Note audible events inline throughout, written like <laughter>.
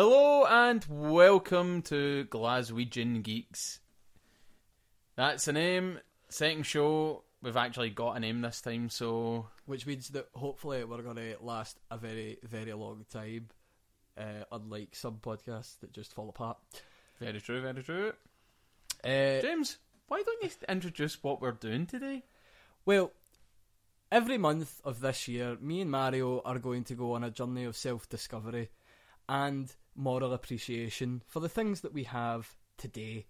Hello and welcome to Glaswegian Geeks. That's the name. Second show. We've actually got a name this time, so Which means that hopefully we're going to last a very, very long time, uh, unlike some podcasts that just fall apart. very true, very true. Uh, James, why don't you introduce what we're doing today? well, every month of this year, me and Mario are going to go on a journey of self discovery and moral appreciation for the things that we have today.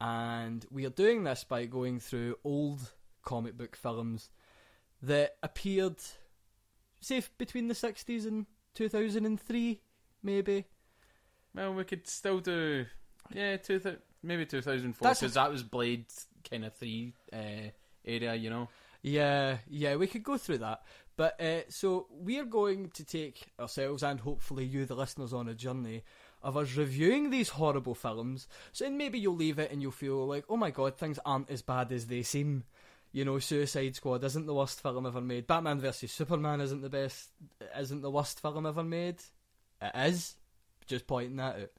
And we are doing this by going through old comic book films that appeared, say, between the 60s and 2003, maybe. Well, we could still do, yeah, two th- maybe 2004, That's- because that was Blade kind of 3 uh, area, you know. Yeah, yeah, we could go through that. But uh, so we're going to take ourselves and hopefully you, the listeners, on a journey of us reviewing these horrible films. So maybe you'll leave it and you'll feel like, oh my god, things aren't as bad as they seem. You know, Suicide Squad isn't the worst film ever made. Batman vs Superman isn't the best, isn't the worst film ever made. It is. Just pointing that out.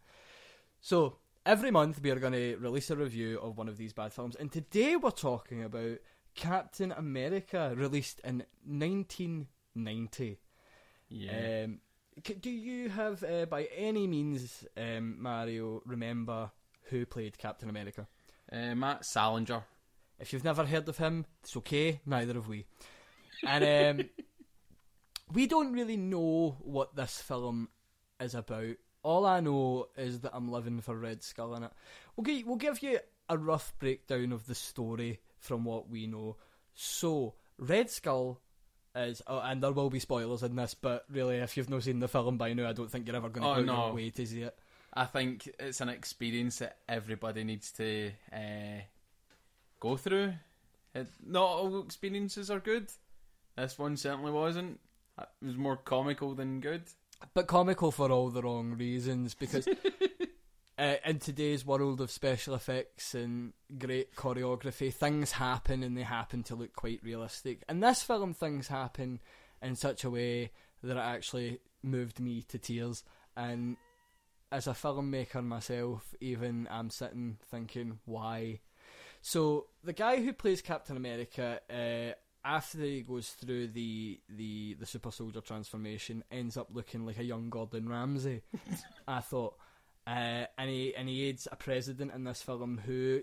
So every month we are going to release a review of one of these bad films, and today we're talking about Captain America, released in 1990. Yeah. Um, do you have, uh, by any means, um, Mario, remember who played Captain America? uh, Matt Salinger. If you've never heard of him, it's okay. Neither have we. And um, <laughs> we don't really know what this film is about. All I know is that I'm living for Red Skull in it. We'll, we'll give you a rough breakdown of the story from what we know. So, Red Skull is, oh, and there will be spoilers in this, but really, if you've not seen the film by now, I don't think you're ever going to Oh, no. your way to see it. I think it's an experience that everybody needs to uh, go through. It, not all experiences are good. This one certainly wasn't. It was more comical than good. but comical for all the wrong reasons because <laughs> uh, in today's world of special effects and great choreography things happen and they happen to look quite realistic. In this film things happen in such a way that it actually moved me to tears. And as a filmmaker myself even i'm sitting thinking why? So the guy who plays Captain America, uh, after he goes through the, the the super soldier transformation, ends up looking like a young Gordon Ramsay. <laughs> I thought, uh, and he and he aids a president in this film who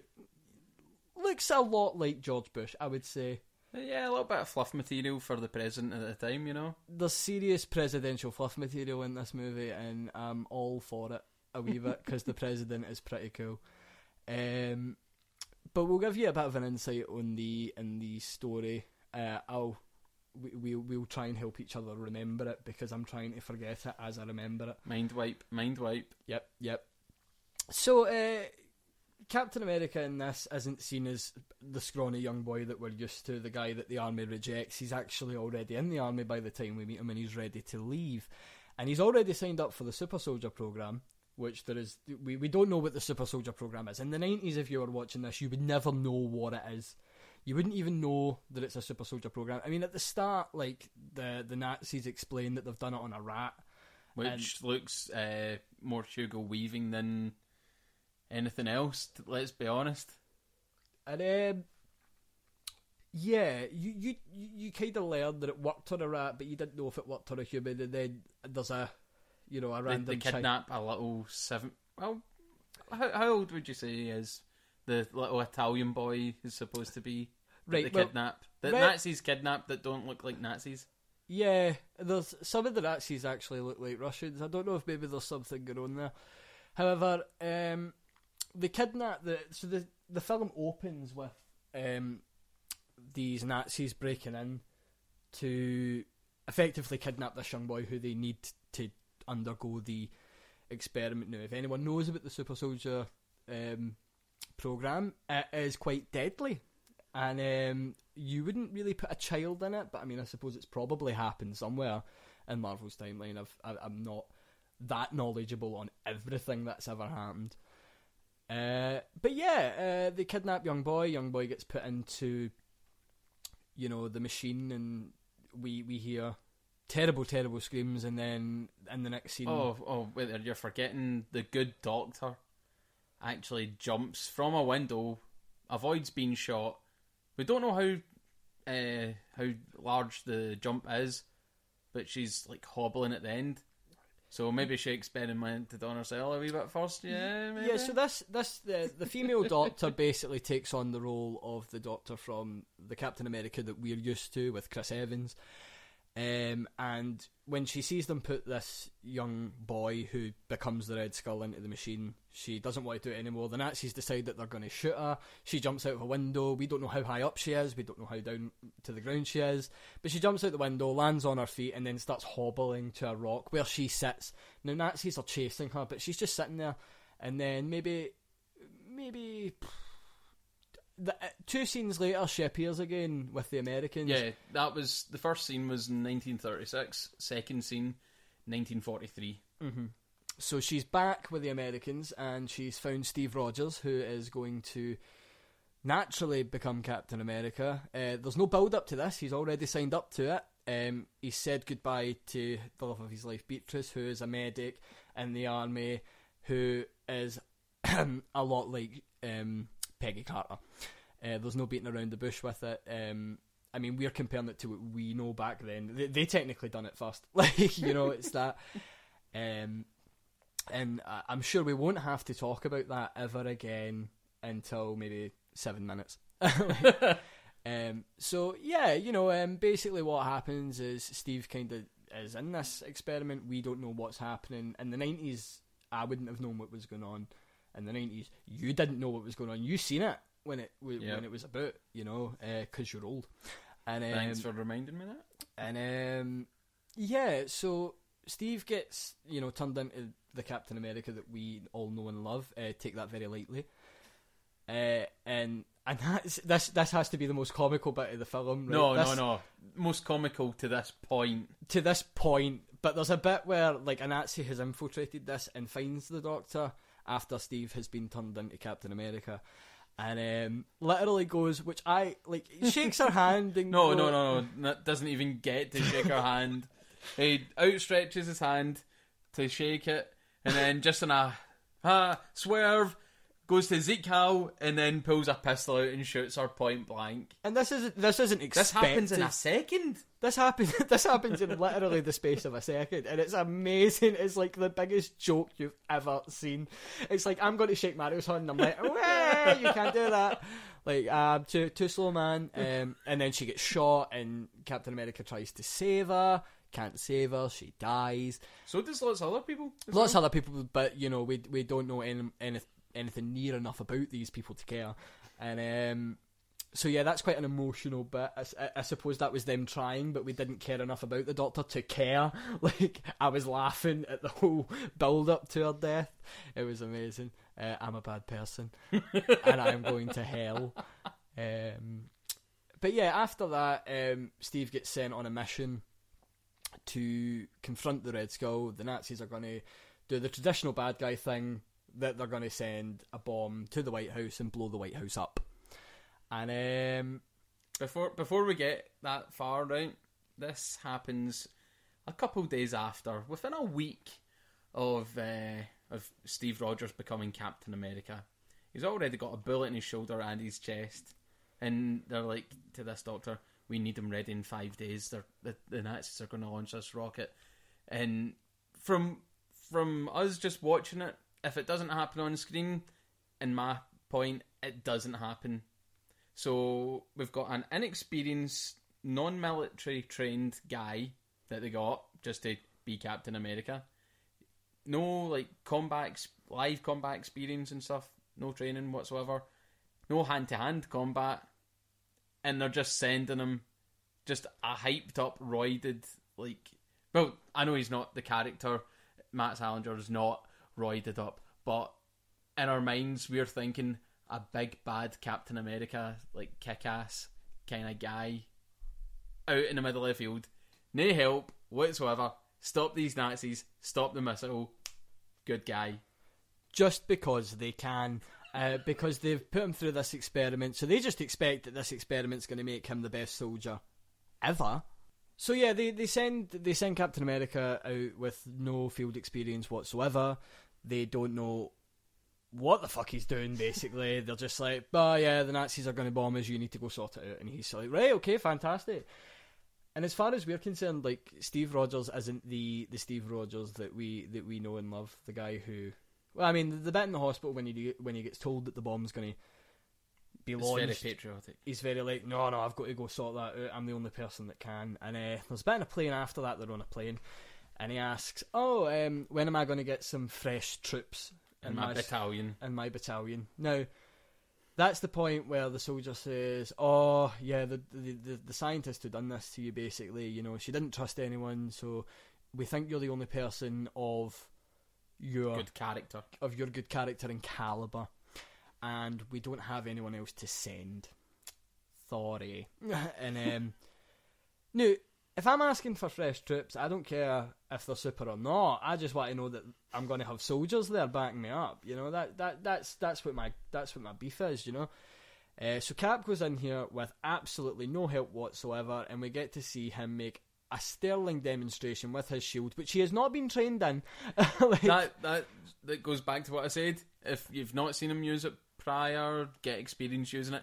looks a lot like George Bush. I would say Yeah, a little bit of fluff material for the president at the time, you know. there's serious presidential fluff material in this movie, and I'm all for it a wee bit <laughs> because the president is pretty cool. Um, but we'll give you a bit of an insight on the in the story. Uh, I'll we we we'll try and help each other remember it because I'm trying to forget it as I remember it. Mind wipe, mind wipe. Yep, yep. So, uh, Captain America in this isn't seen as the scrawny young boy that we're used to, the guy that the army rejects. He's actually already in the army by the time we meet him and he's ready to leave. And he's already signed up for the Super Soldier program, which there is. We, we don't know what the Super Soldier program is. In the 90s, if you were watching this, you would never know what it is. You wouldn't even know that it's a Super Soldier program. I mean, at the start, like, the, the Nazis explain that they've done it on a rat. Which looks uh, more Hugo Weaving than anything else, let's be honest. And um, yeah, you you you, kind of learned that it worked on a rat, but you didn't know if it worked on a human. And then there's a you know a random they chi- kidnap a little seven. Well, how, how old would you say he is? The little Italian boy is supposed to be. Right, They well, kidnap. The Red- Nazis kidnap that don't look like Nazis. Yeah, there's some of the Nazis actually look like Russians. I don't know if maybe there's something going on there. However, um, they kidnap the so the the film opens with um, these Nazis breaking in to effectively kidnap this young boy who they need to undergo the experiment. Now, if anyone knows about the Super Soldier um, program, it is quite deadly and um, you wouldn't really put a child in it, but I mean, I suppose it's probably happened somewhere in Marvel's timeline. I've, I, I'm not that knowledgeable on everything that's ever happened. Uh, but yeah, uh, they kidnap young boy. Young boy gets put into, you know, the machine, and we we hear terrible, terrible screams, and then in the next scene, Oh, oh, wait, you're forgetting the good doctor actually jumps from a window, avoids being shot. We don't know how uh, how large the jump is, but she's like hobbling at the end. So maybe she experimented on herself a wee bit first, yeah. Maybe? Yeah, so this this the the female doctor basically takes on the role of the doctor from the Captain America that we're used to with Chris Evans. Um, and when she sees them put this young boy who becomes the Red Skull into the machine, she doesn't want to do it anymore. The Nazis decide that they're going to shoot her. She jumps out of a window. We don't know how high up she is. We don't know how down to the ground she is. But she jumps out the window, lands on her feet, and then starts hobbling to a rock where she sits. Now Nazis are chasing her, but she's just sitting there. And then maybe, maybe the, uh, two scenes later, she appears again with the Americans. yeah, that was the first scene was in 1936. Second scene, 1943. hmm So she's back with the Americans, and she's found Steve Rogers, who is going to naturally become Captain America. Uh, there's no build up to this; he's already signed up to it. Um, he said goodbye to the love of his life, Beatrice, who is a medic in the army, who is <clears throat> a lot like um, Peggy Carter. Uh, there's no beating around the bush with it. Um, I mean, we're comparing it to what we know back then. They, they technically done it first, <laughs> like you know, it's that. Um, and I'm sure we won't have to talk about that ever again until maybe seven minutes. <laughs> um, so yeah, you know, um, basically what happens is Steve kind of is in this experiment. We don't know what's happening. In the nineties, I wouldn't have known what was going on. In the nineties, you didn't know what was going on. You seen it when it w- Yeah. when it was about, you know, because you're old. And um, Thanks for reminding me that. and um, yeah, so Steve gets you know turned into the Captain America that we all know and love. Uh, take that very lightly. Uh, and and <laughs> that's, this this has to be the most comical bit of the film. Right? No, This- no, no. Most comical to this point. To this point, but there's a bit where like a Nazi has infiltrated this and finds the Doctor after Steve has been turned into Captain America. And um, literally goes, which I like, shakes her hand and <laughs> No, go- no, no, no. That doesn't even get to shake her hand. He outstretches his hand to shake it, and then just in a <laughs> ah, swerve, goes to Sieg Heil, and then pulls a pistol out and shoots her point blank. And this is this isn't expected. This happens in a second. This happens. <laughs> This happens in literally the space of a second, and it's amazing. It's like the biggest joke you've ever seen. It's like I'm going to shake Mario's hand, and I'm like, "Wah, you can't do that." Like, um, too too slow, man. Um, and then she gets shot, and Captain America tries to save her. Can't save her. She dies. So does lots of other people. Lots well. of other people, but you know, we we don't know any, any anything near enough about these people to care. And um, so yeah, that's quite an emotional bit. I suppose that was them trying, but we didn't care enough about the Doctor to care. <laughs> Like I was laughing at the whole build up to her death. It was amazing. Uh, I'm a bad person, and I'm going to hell. Um, but yeah, after that, um, Steve gets sent on a mission to confront the Red Skull. The Nazis are going to do the traditional bad guy thing that they're going to send a bomb to the White House and blow the White House up. And um, Before before we get that far, right? This happens a couple days after, within a week of uh, of Steve Rogers becoming Captain America. He's already got a bullet in his shoulder and his chest, and they're like to this doctor, "We need him ready in five days. They're, the the Nazis are going to launch this rocket." And from from us just watching it, if it doesn't happen on screen, in my point, it doesn't happen. So we've got an inexperienced, non-military trained guy that they got just to be Captain America. No like combat, live combat experience and stuff. No training whatsoever. No hand-to-hand combat, and they're just sending him just a hyped up, roided like. Well, I know he's not the character. Matt is not roided up, but in our minds we're thinking a big bad Captain America, like kick ass kind of guy out in the middle of the field. No help whatsoever. Stop these Nazis, stop the missile. Good guy. just because they can, uh, because they've put him through this experiment, so they just expect that this experiment's going to make him the best soldier ever. So yeah, they, they send they send Captain America out with no field experience whatsoever. They don't know what the fuck he's doing. Basically, <laughs> they're just like, "Oh yeah, the Nazis are going to bomb us. You need to go sort it out." And he's like, "Right, okay, fantastic." And as far as we're concerned, like Steve Rogers isn't the the Steve Rogers that we that we know and love. The guy who, well, I mean, the, bit in the hospital when he when he gets told that the bomb's going to be It's launched very patriotic. he's very like, no, no, I've got to go sort that out. I'm the only person that can. And uh, there's a bit in a plane after that. They're on a plane, and he asks, "Oh, um, when am I going to get some fresh troops In my battalion. in my battalion?" Now, that's the point where the soldier says, "Oh, yeah, the the the, the scientist who done this to you, basically, you know, she didn't trust anyone, so we think you're the only person of your Good character. of your good character and caliber, and we don't have anyone else to send. Sorry. <laughs> and um, no, if I'm asking for fresh troops, I don't care if they're super or not. I just want to know that I'm going to have soldiers there backing me up. You know that that that's that's what my that's what my beef is. You know. Uh, so Cap goes in here with absolutely no help whatsoever, and we get to see him make a sterling demonstration with his shield, which he has not been trained in. <laughs> Like- that that that goes back to what I said. If you've not seen him use it prior, get experience using it.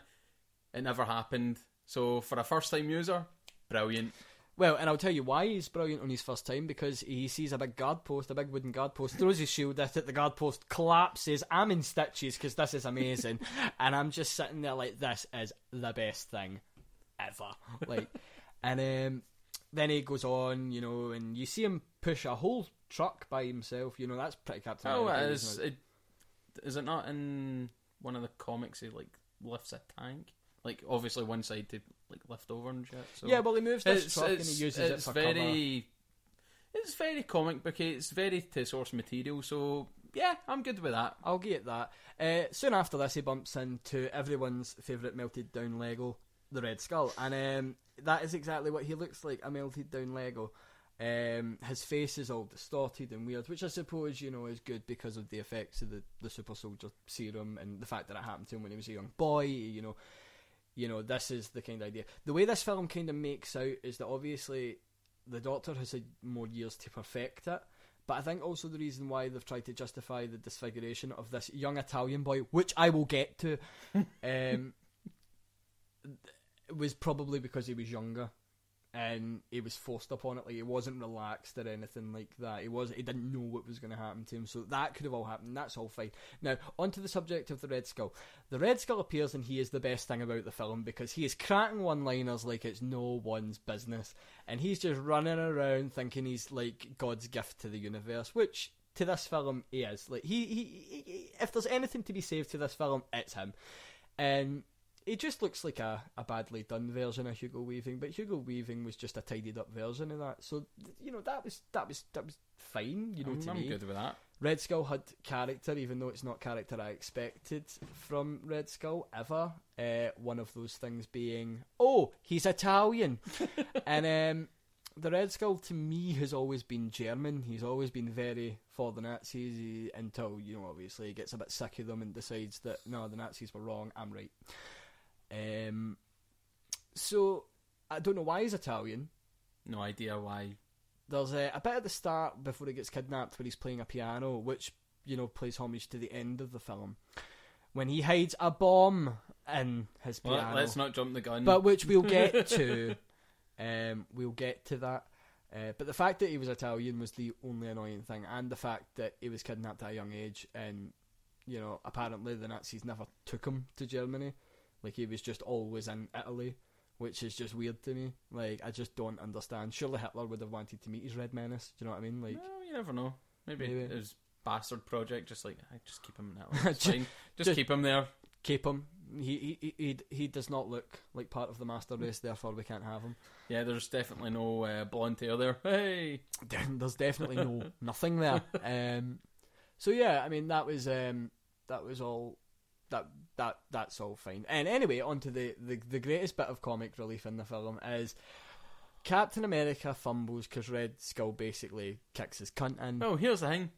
It never happened. So for a first time user, brilliant. Well, and I'll tell you why he's brilliant on his first time because he sees a big guard post, a big wooden guard post, throws his shield at it, the guard post collapses. I'm in stitches because this is amazing, <laughs> and I'm just sitting there like, this is the best thing ever. Like, and um, then he goes on, you know, and you see him push a whole truck by himself. You know, that's pretty Captain Oh, America, it is. It, is it not in one of the comics? He like lifts a tank. Like obviously one side to like lift over and shit. So Yeah, well, he moves this truck and he uses it it's for very. It's very comic booky. It's very to source material. So yeah, I'm good with that. I'll get that. Uh, soon after this, he bumps into everyone's favourite melted down Lego, the Red Skull, and um, that is exactly what he looks like a melted down Lego. Um, his face is all distorted and weird, which I suppose you know is good because of the effects of the, the super soldier serum and the fact that it happened to him when he was a young boy. You know, you know this is the kind of idea. The way this film kind of makes out is that obviously the Doctor has had more years to perfect it. But I think also the reason why they've tried to justify the disfiguration of this young Italian boy, which I will get to, <laughs> um, was probably because he was younger and he was forced upon it. Like he wasn't relaxed or anything like that. He was he didn't know what was going to happen to him. So that could have all happened. That's all fine. Now onto the subject of the Red Skull. The Red Skull appears and he is the best thing about the film because he is cracking one-liners like it's no one's business, and he's just running around thinking he's like God's gift to the universe, which. To this film, he is like he, he, he. If there's anything to be saved to this film, it's him, and he just looks like a, a badly done version of Hugo Weaving, but Hugo Weaving was just a tidied up version of that. So you know that was that was that was fine. You know, I'm, to I'm me, good with that. Red Skull had character, even though it's not character I expected from Red Skull ever. Uh, one of those things being, oh, he's Italian, <laughs> and um, the Red Skull to me has always been German. He's always been very for the Nazis he, until you know obviously he gets a bit sick of them and decides that no, the Nazis were wrong. I'm right. Um, so I don't know why he's Italian. No idea why. There's a, a bit at the start before he gets kidnapped where he's playing a piano, which you know plays homage to the end of the film when he hides a bomb in his Well, piano. let's not jump the gun. but which we'll get <laughs> to. um, we'll get to that. Uh, but the fact that he was Italian was the only annoying thing, and the fact that he was kidnapped at a young age, and you know apparently the Nazis never took him to Germany, like he was just always in Italy, which is just weird to me. Like I just don't understand. Surely Hitler would have wanted to meet his Red Menace. Do you know what I mean? Like well, you never know. Maybe, Maybe. it was bastard project. Just like I just keep him in that. <laughs> It's Ju- fine. Just, just- keep him there. keep him. He he, he he he does not look like part of the master race, therefore we can't have him. Yeah, there's definitely no uh, blonde hair there. Hey, There's definitely no <laughs> nothing there. <laughs> Um, so yeah, I mean that was um, that was all that that that's all fine. And anyway, onto the, the the greatest bit of comic relief in the film is Captain America fumbles because Red Skull basically kicks his cunt in. Oh, here's the thing.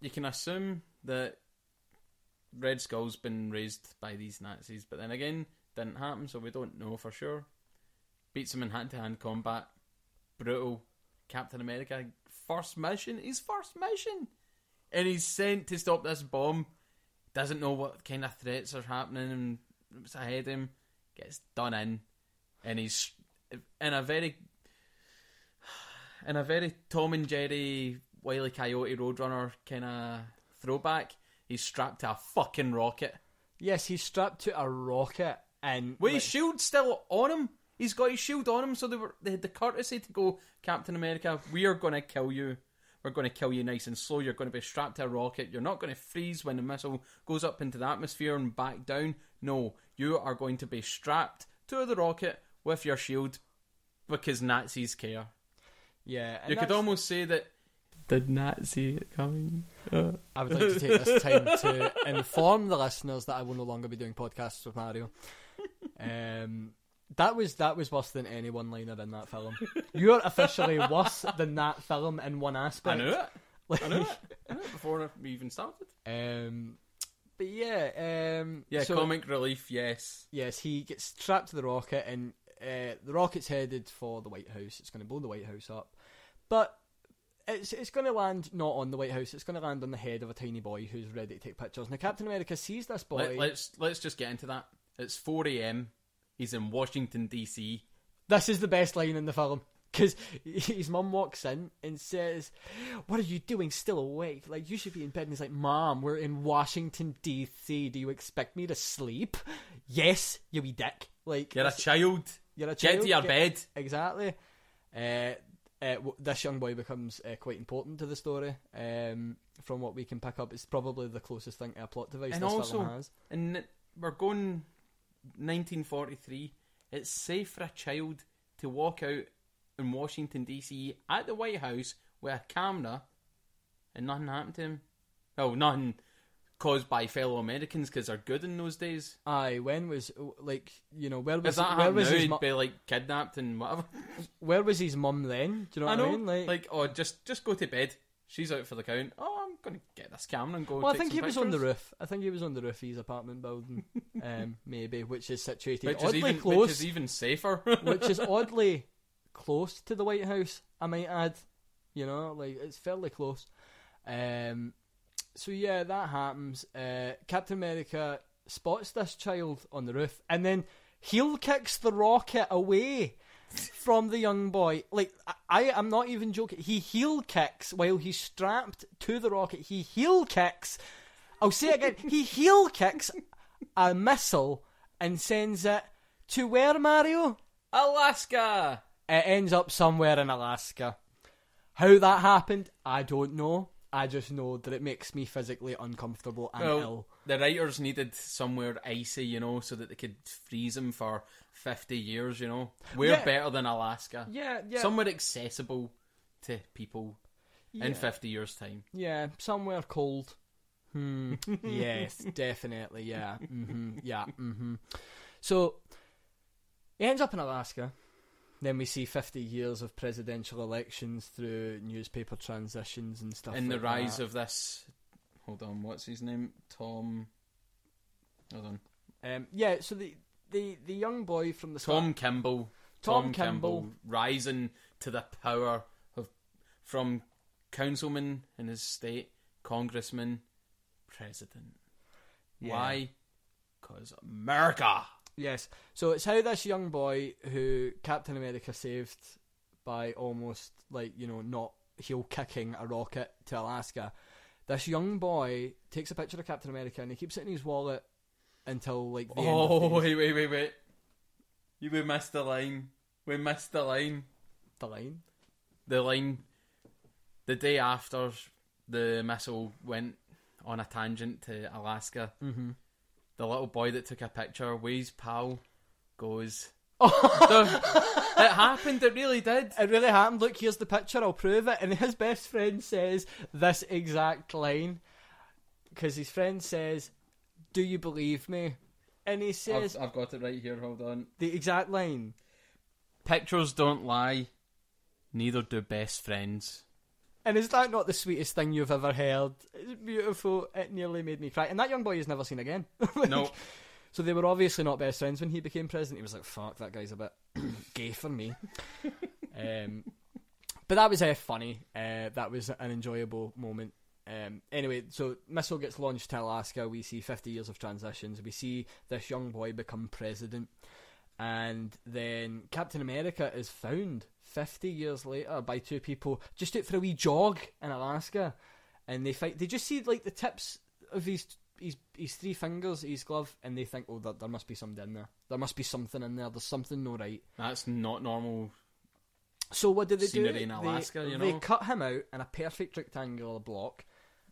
You can assume that Red Skull's been raised by these Nazis, but then again, didn't happen, so we don't know for sure. Beats him in hand to hand combat. brutal Captain America first mission, his first mission, and he's sent to stop this bomb. Doesn't know what kind of threats are happening and what's ahead of him. Gets done in, and he's in a very, in a very Tom and Jerry, Wiley Coyote Roadrunner kind of throwback. He's strapped to a fucking rocket. Yes, he's strapped to a rocket and With like, his shield still on him. He's got his shield on him, so they were they had the courtesy to go, Captain America, we are gonna kill you. We're gonna kill you nice and slow. You're gonna be strapped to a rocket. You're not gonna freeze when the missile goes up into the atmosphere and back down. No, you are going to be strapped to the rocket with your shield because Nazis care. yeah. and you could almost say that the Nazi coming. Uh, I would like to take this time to <laughs> inform the listeners that I will no longer be doing podcasts with Mario. <laughs> Um, that was that was worse than any one-liner in that film. You're officially worse than that film in one I aspect. knew it. Like, <laughs> I knew it. I knew it before we even started. Um, but yeah, um, Yeah, so- comic relief. Yes. Yes, he gets trapped to the rocket, and uh, the rocket's headed for the White House. It's going to blow the White House up, but it's it's going to land not on the White House. It's going to land on the head of a tiny boy who's ready to take pictures. Now, Captain America sees this boy. Let, let's let's just get into that. It's four a.m. He's in Washington D.C. This is the best line in the film because his mum walks in and says, "What are you doing still awake? Like you should be in bed." And he's like, "Mom, we're in Washington D.C. Do you expect me to sleep?" Yes, you wee dick. Like You're a child. you're a Get child, to your bed. Exactly. Uh, uh, w- this young boy becomes uh, quite important to the story. Um, from what we can pick up, it's probably the closest thing to a plot device And this also- film has. And we're going 1943. It's safe for a child to walk out in Washington D.C. at the White House with a camera, and nothing happened to him. Oh, nothing caused by fellow Americans because they're good in those days. Aye, when was like you know where was that where was now, his mu- be like kidnapped and whatever. where was his mum then? Do you know I what I, know. mean? Like, like, oh, just just go to bed. She's out for the count. Oh, I'm gonna get this camera and go. well, I think he was on the roof. I think he was on the roof of his apartment building, <laughs> um, maybe, which is situated which is oddly even close, which is even safer. <laughs> which is <laughs> oddly close to the White House. I might add, you know, like it's fairly close. Um, so yeah, that happens. Uh, Captain America spots this child on the roof, and then heel kicks the rocket away from the young boy. Like I, I am not even joking. He heel kicks while he's strapped to the rocket. He heel kicks. I'll say it again. <laughs> he heel kicks a missile and sends it to where Mario? Alaska. It ends up somewhere in Alaska. How that happened, I don't know. I just know that it makes me physically uncomfortable and Well, ill. the writers needed somewhere icy, you know, so that they could freeze him for fifty years. You know, we're Yeah. better than Alaska. Yeah, yeah. Somewhere accessible to people in fifty years' time. Yeah, somewhere cold. Hmm. <laughs> yes, definitely. Yeah. hmm Yeah. hmm So he ends up in Alaska. Then we see 50 years of presidential elections through newspaper transitions and stuff. in the rise that. of this. Hold on, what's his name? Tom. Hold on. um, yeah. So the the the young boy from the start, Tom Kimball. Tom Kimball. rising to the power of from councilman in his state, congressman, president. Yeah. Why? Because America. Yes. So it's how this young boy who Captain America saved by almost like, you know, not heel kicking a rocket to Alaska. This young boy takes a picture of Captain America and he keeps it in his wallet until like the Oh, wait, wait, wait, wait. You we missed the line. We missed the line. the line. The line. The day after the missile went on a tangent to Alaska, Mm-hmm. the little boy that took a picture, Way's pal, goes. <laughs> Oh. It happened. It really did. It really happened. Look, here's the picture. I'll prove it. And his best friend says this exact line because his friend says, "Do you believe me?" And he says I've, I've got it right here. Hold on. the exact line. Pictures don't lie. Neither do best friends. And is that not the sweetest thing you've ever heard? It's beautiful. It nearly made me cry. And that young boy is never seen again. <laughs> Like, No. So they were obviously not best friends when he became president. He was like, "Fuck, that guy's a bit <clears throat> gay for me." <laughs> um, but that was uh, funny. Uh, that was an enjoyable moment. Um, anyway, so missile gets launched to Alaska. We see 50 years of transitions. We see this young boy become president, and then Captain America is found 50 years later by two people just out for a wee jog in Alaska, and they fight. They just see like the tips of his his his three fingers, his glove, and they think, oh, there, there must be something in there. There must be something in there. There's something no right. That's not normal. So what did they do? in Alaska, they, you they cut him out in a perfect rectangular block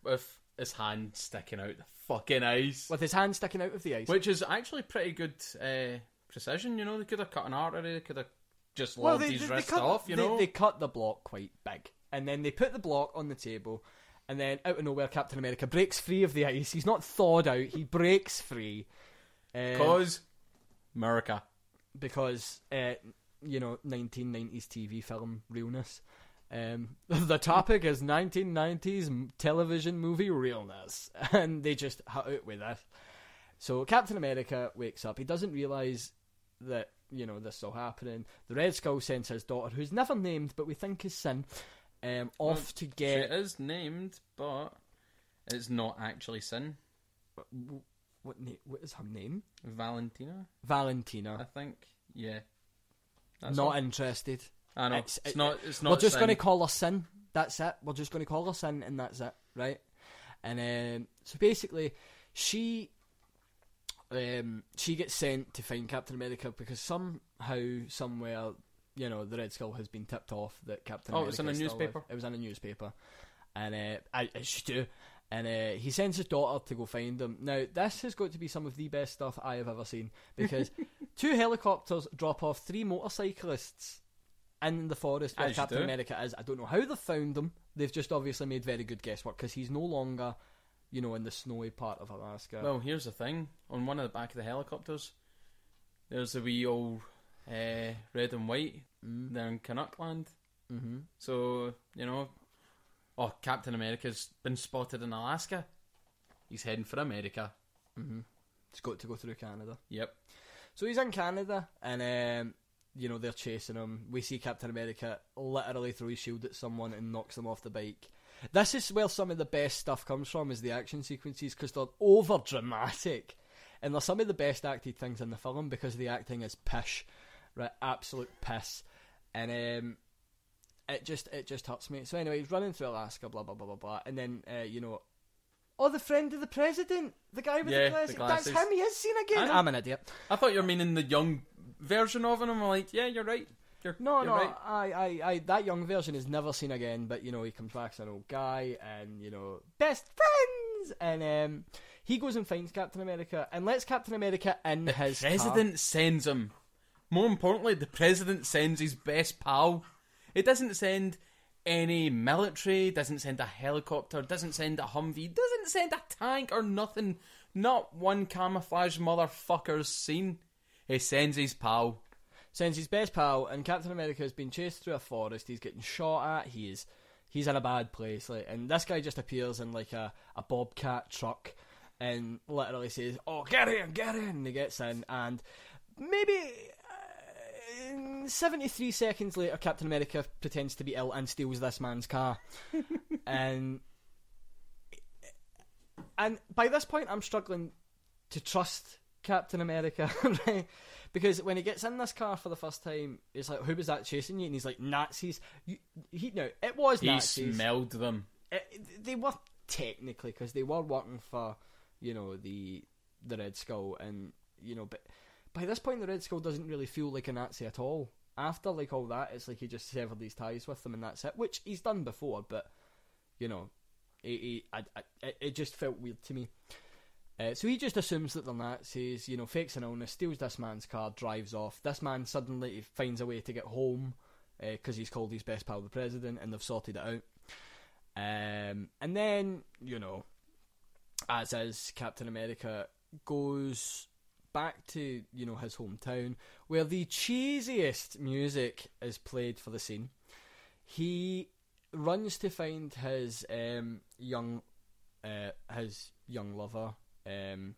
With his hand sticking out the fucking ice. with his hand sticking out of the ice. Which is actually pretty good uh, precision, you know. They could have cut an artery, they could have just lobbed his wrist cut, off, you they, know. they cut the block quite big, and then they put the block on the table, and then out of nowhere, Captain America breaks free of the ice. He's not thawed out; he breaks free. Um, Because America. because uh, you know 1990s TV film realness. Um, <laughs> the topic is 1990s television movie realness, <laughs> and they just hut out with it. So Captain America wakes up. He doesn't realize that you know this is all happening. The Red Skull sends his daughter, who's never named, but we think is Sin, um, off Well, to She get is named, but it's not actually Sin. what? Na- what is her name? Valentina, Valentina. I think. Yeah. That's Not all. interested. I know. it's- It's, it- not. It's not. We're just going to call her Sin. That's it. We're just going to call her Sin, and that's it, right? And um, so basically, she um, she gets sent to find Captain America because somehow, somewhere, you know, the Red Skull has been tipped off that Captain Oh, it was in a is newspaper? alive. It was in a newspaper, and uh, I, I should do. And uh, he sends his daughter to go find him. Now, this has got to be some of the best stuff I have ever seen because <laughs> two helicopters drop off three motorcyclists in the forest where As you Captain do. America is. I don't know how they've found them. They've just obviously made very good guesswork because he's no longer, you know, in the snowy part of Alaska. Well, here's the thing. On one of the back of the helicopters, there's a wee old uh, red and white. mm They're in Canuckland. hmm So, you know, oh, Captain America's been spotted in Alaska. He's heading for America. hmm It's got to go through Canada. Yep. So he's in Canada, and um, you know they're chasing him. We see Captain America literally throw his shield at someone and knocks them off the bike. This is where some of the best stuff comes from, is the action sequences because they're over dramatic, and they're some of the best acted things in the film because the acting is pish, right? Absolute piss, and um, it just it just hurts me. So anyway, he's running through Alaska, blah blah blah blah blah, and then uh, you know. Oh, the friend of the president, the guy with Yeah, the, glasses. the glasses. That's him. He is seen again. I'm an idiot. I thought you were meaning the young version of him. I'm like, yeah, you're right. You're, No, you're no, right. I, I, I, that young version is never seen again. But you know, he comes back as an old guy, and you know, best friends. And um, he goes and finds Captain America and lets Captain America in The his car. president sends him. More importantly, the president sends his best pal. It doesn't send any military, doesn't send a helicopter, doesn't send a Humvee, doesn't send a tank or nothing. Not one camouflage motherfucker's seen. He sends his pal. Sends his best pal, and Captain America has been chased through a forest. He's getting shot at. He is, he's in a bad place. Like, and this guy just appears in like a, a bobcat truck, and literally says, "Oh, get in, get in!" And he gets in, and maybe uh, 73 seconds later, Captain America pretends to be ill and steals this man's car. <laughs> and and by this point, I'm struggling to trust Captain America, <laughs> right? Because when he gets in this car for the first time, it's like, "Who was that chasing you?" And he's like, "Nazis." You, he no, it was He Nazis. smelled them. It- they were technically because they were working for you know the the Red Skull, and you know, but by this point, the Red Skull doesn't really feel like a Nazi at all. After like all that, it's like he just severed these ties with them, and that's it. Which he's done before, but you know, he, he, I, I, it- it just felt weird to me. Uh, so he just assumes that they're Nazis, you know, fakes an illness, steals this man's car, drives off. This man suddenly finds a way to get home because he's called his best pal the president, and they've sorted it out. Um, and then, you know, as is Captain America goes back to you know his hometown where the cheesiest music is played for the scene. He runs to find his um, young uh, his young lover um,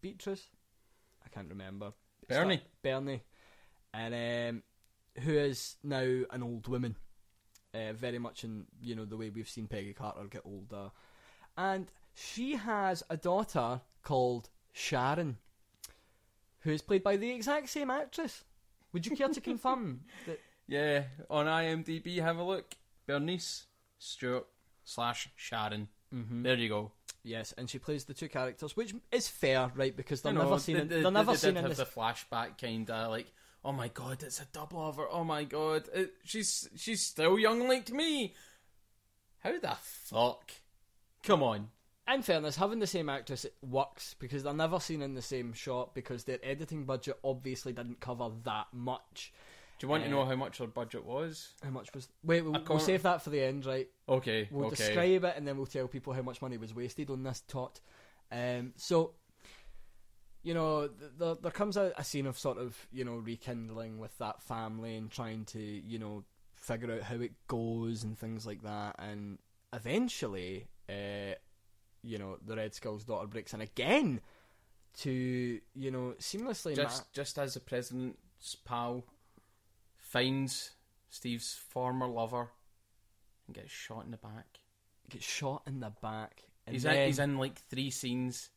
Beatrice. I can't remember. Bernie. Bernie, and um, who is now an old woman. uh, very much in you know the way we've seen Peggy Carter get older, and she has a daughter called Sharon, who is played by the exact same actress. Would you care to confirm <laughs> that? Yeah, on IMDb, have a look. Bernice Stewart slash Sharon. Mm-hmm. There you go. Yes, and she plays the two characters, which is fair, right? Because they're You know, never seen. they, in, they- they're never they seen in have this. the flashback kind of like, oh my god, it's a double of her. Oh my god, it, she's she's still young like me. How the fuck? Come on. In fairness, having the same actress it works because they're never seen in the same shot because their editing budget obviously didn't cover that much. Do you want to Uh, know how much her budget was? How much was? Wait, we'll, we'll save that for the end, right? Okay, We'll okay. describe it and then we'll tell people how much money was wasted on this tot. Um, so, you know, th- there, there comes a, a scene of sort of, you know, rekindling with that family and trying to, you know, figure out how it goes and things like that. And eventually, uh, you know, the Red Skull's daughter breaks in again to, you know, seamlessly ma- just just as the president's pal finds Steve's former lover and gets shot in the back. Gets shot in the back. And He's then, in, he's in like three scenes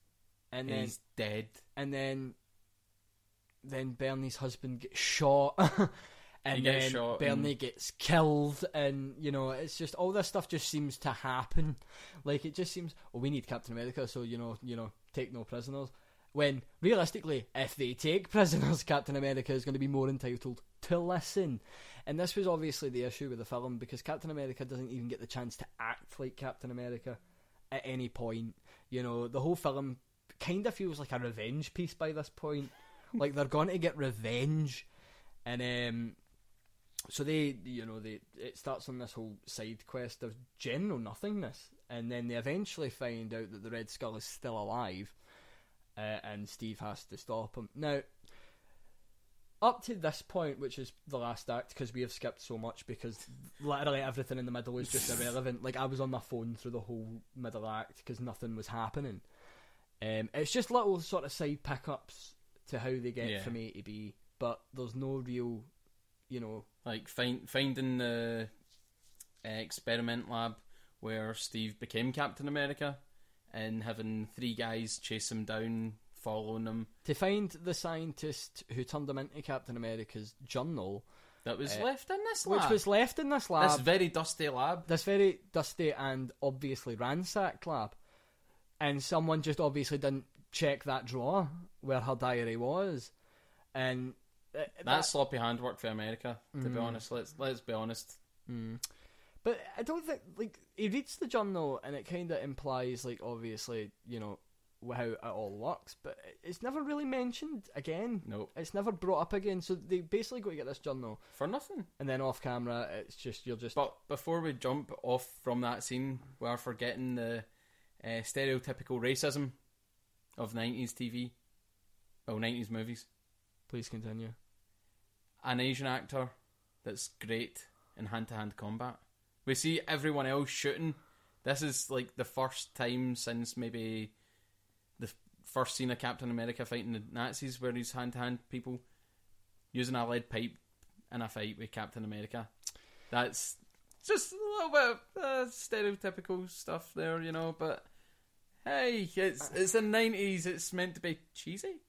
and and then he's dead. and then then Bernie's husband gets shot <laughs> and He then shot Bernie and- gets killed and you know it's just all this stuff just seems to happen like it just seems well we need Captain America so you know you know take no prisoners when realistically if they take prisoners <laughs> Captain America is going to be more entitled to listen. And this was obviously the issue with the film because Captain America doesn't even get the chance to act like Captain America at any point. You know the whole film kind of feels like a revenge piece by this point. <laughs> like they're going to get revenge, and um, so they, you know, they it starts on this whole side quest of general nothingness, and then they eventually find out that the Red Skull is still alive, uh, and Steve has to stop him. Now, up to this point, which is the last act, because we have skipped so much, because literally everything in the middle is just irrelevant. Like I was on my phone through the whole middle act because nothing was happening. Um, it's just little sort of side pickups to how they get Yeah. from A to B, but there's no real, you know, Like find, finding the uh, experiment lab where Steve became Captain America and having three guys chase him down, following him. to find the scientist who turned him into Captain America's journal, That was Uh, left in this lab. which was left in this lab, this very dusty lab. this very dusty and obviously ransacked lab, and someone just obviously didn't check that drawer where her diary was, and uh, That's that- sloppy handwork for America. To be Mm. honest, let's let's be honest. Mm. But I don't think like he reads the journal and it kind of implies like obviously you know how it all works, but it's never really mentioned again. Nope, It's never brought up again. So they basically go to get this journal, for nothing. and then off camera, it's just you're just But before we jump off from that scene, we are forgetting the uh, stereotypical racism of nineties TV, oh nineties movies. please continue. An Asian actor that's great in hand to hand combat. We see everyone else shooting. This is like the first time since maybe the first scene of Captain America fighting the Nazis, where he's hand to hand people using a lead pipe in a fight with Captain America. That's just a little bit of uh, stereotypical stuff there, you know. But hey, it's it's the nineties. It's meant to be cheesy.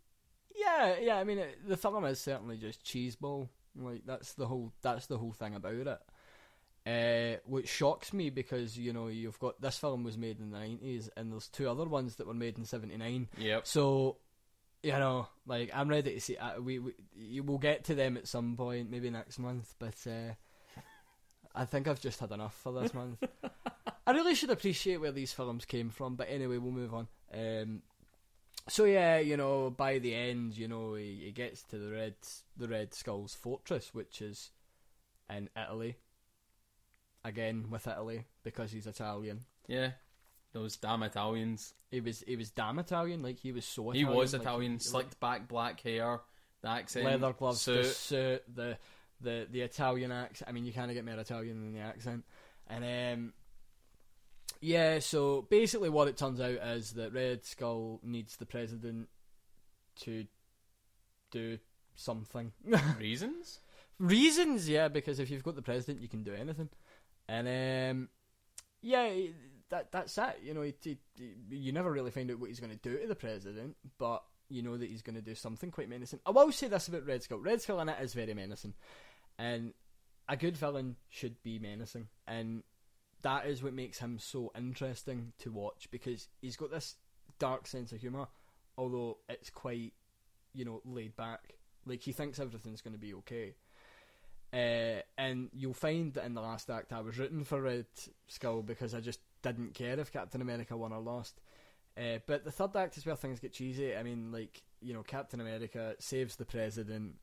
Yeah, yeah. I mean, it, the film is certainly just cheeseball. Like that's the whole that's the whole thing about it. Uh, which shocks me because you know you've got this film was made in the nineties and there's two other ones that were made in seventy nine. Yep. So, you know, like I'm ready to see. Uh, we, we you will get to them at some point, maybe next month. But uh, I think I've just had enough for this month. <laughs> I really should appreciate where these films came from. But anyway, we'll move on. Um, so yeah, you know, by the end, you know, he, he gets to the red the Red Skull's fortress, which is in Italy. Again with Italy because he's Italian. Yeah. Those damn Italians. He was he was damn Italian, like he was so He was like, Italian, he- slicked back black hair, the accent, leather gloves, the suit. suit, the the the Italian accent. I mean, you kind of get more Italian than the accent. And um, yeah, so basically, what it turns out is that Red Skull needs the president to do something. <laughs> reasons. Reasons, yeah, because if you've got the president, you can do anything. And um, yeah, that that's it. You know, he, he- you never really find out what he's going to do to the president, but you know that he's going to do something quite menacing. I will say this about Red Skull: Red Skull in it is very menacing, and a good villain should be menacing, and that is what makes him so interesting to watch because he's got this dark sense of humor, although it's quite, you know, laid back. Like he thinks everything's going to be okay. Uh, and you'll find that in the last act, I was rooting for Red Skull because I just didn't care if Captain America won or lost. Uh, but the third act is where things get cheesy. I mean, like you know, Captain America saves the president.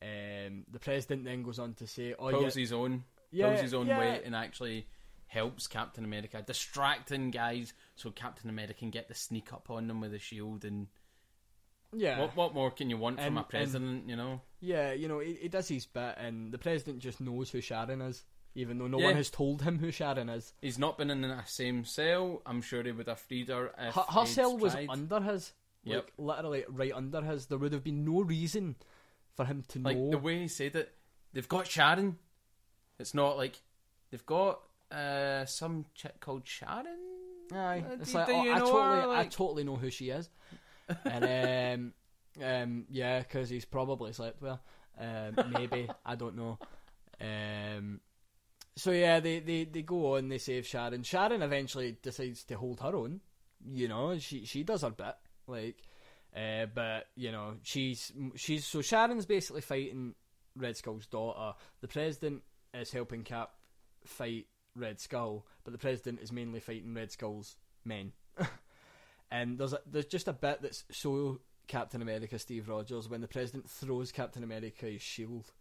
Um, the president then goes on to say, "Oh pulls yeah, his own, yeah, pulls his own yeah, weight, and actually helps Captain America, distracting guys so Captain America can get the sneak up on them with a shield. And yeah, what what more can you want from And- a president? you know, yeah." You know, he, he does his bit, and the president just knows who Sharon is, even though no Yeah. one has told him who Sharon is. he's not been in the same cell. I'm sure he would have freed her if Her, her cell was under his, Yep. like literally right under his. There would have been no reason for him to like know. the way he said it. They've got Sharon. It's not like they've got uh, some chick called Sharon. Aye, Uh, it's do- like do oh, I totally, her? I totally know who she is, and um, um, yeah, because he's probably slept well. Um, maybe <laughs> I don't know. Um, so yeah, they, they, they go on, they save Sharon. Sharon eventually decides to hold her own. You know, she she does her bit, like, uh, but you know, she's she's so Sharon's basically fighting Red Skull's daughter. The president is helping Cap fight Red Skull, but the president is mainly fighting Red Skull's men. And there's a, there's just a bit that's so Captain America Steve Rogers when the president throws Captain America's shield,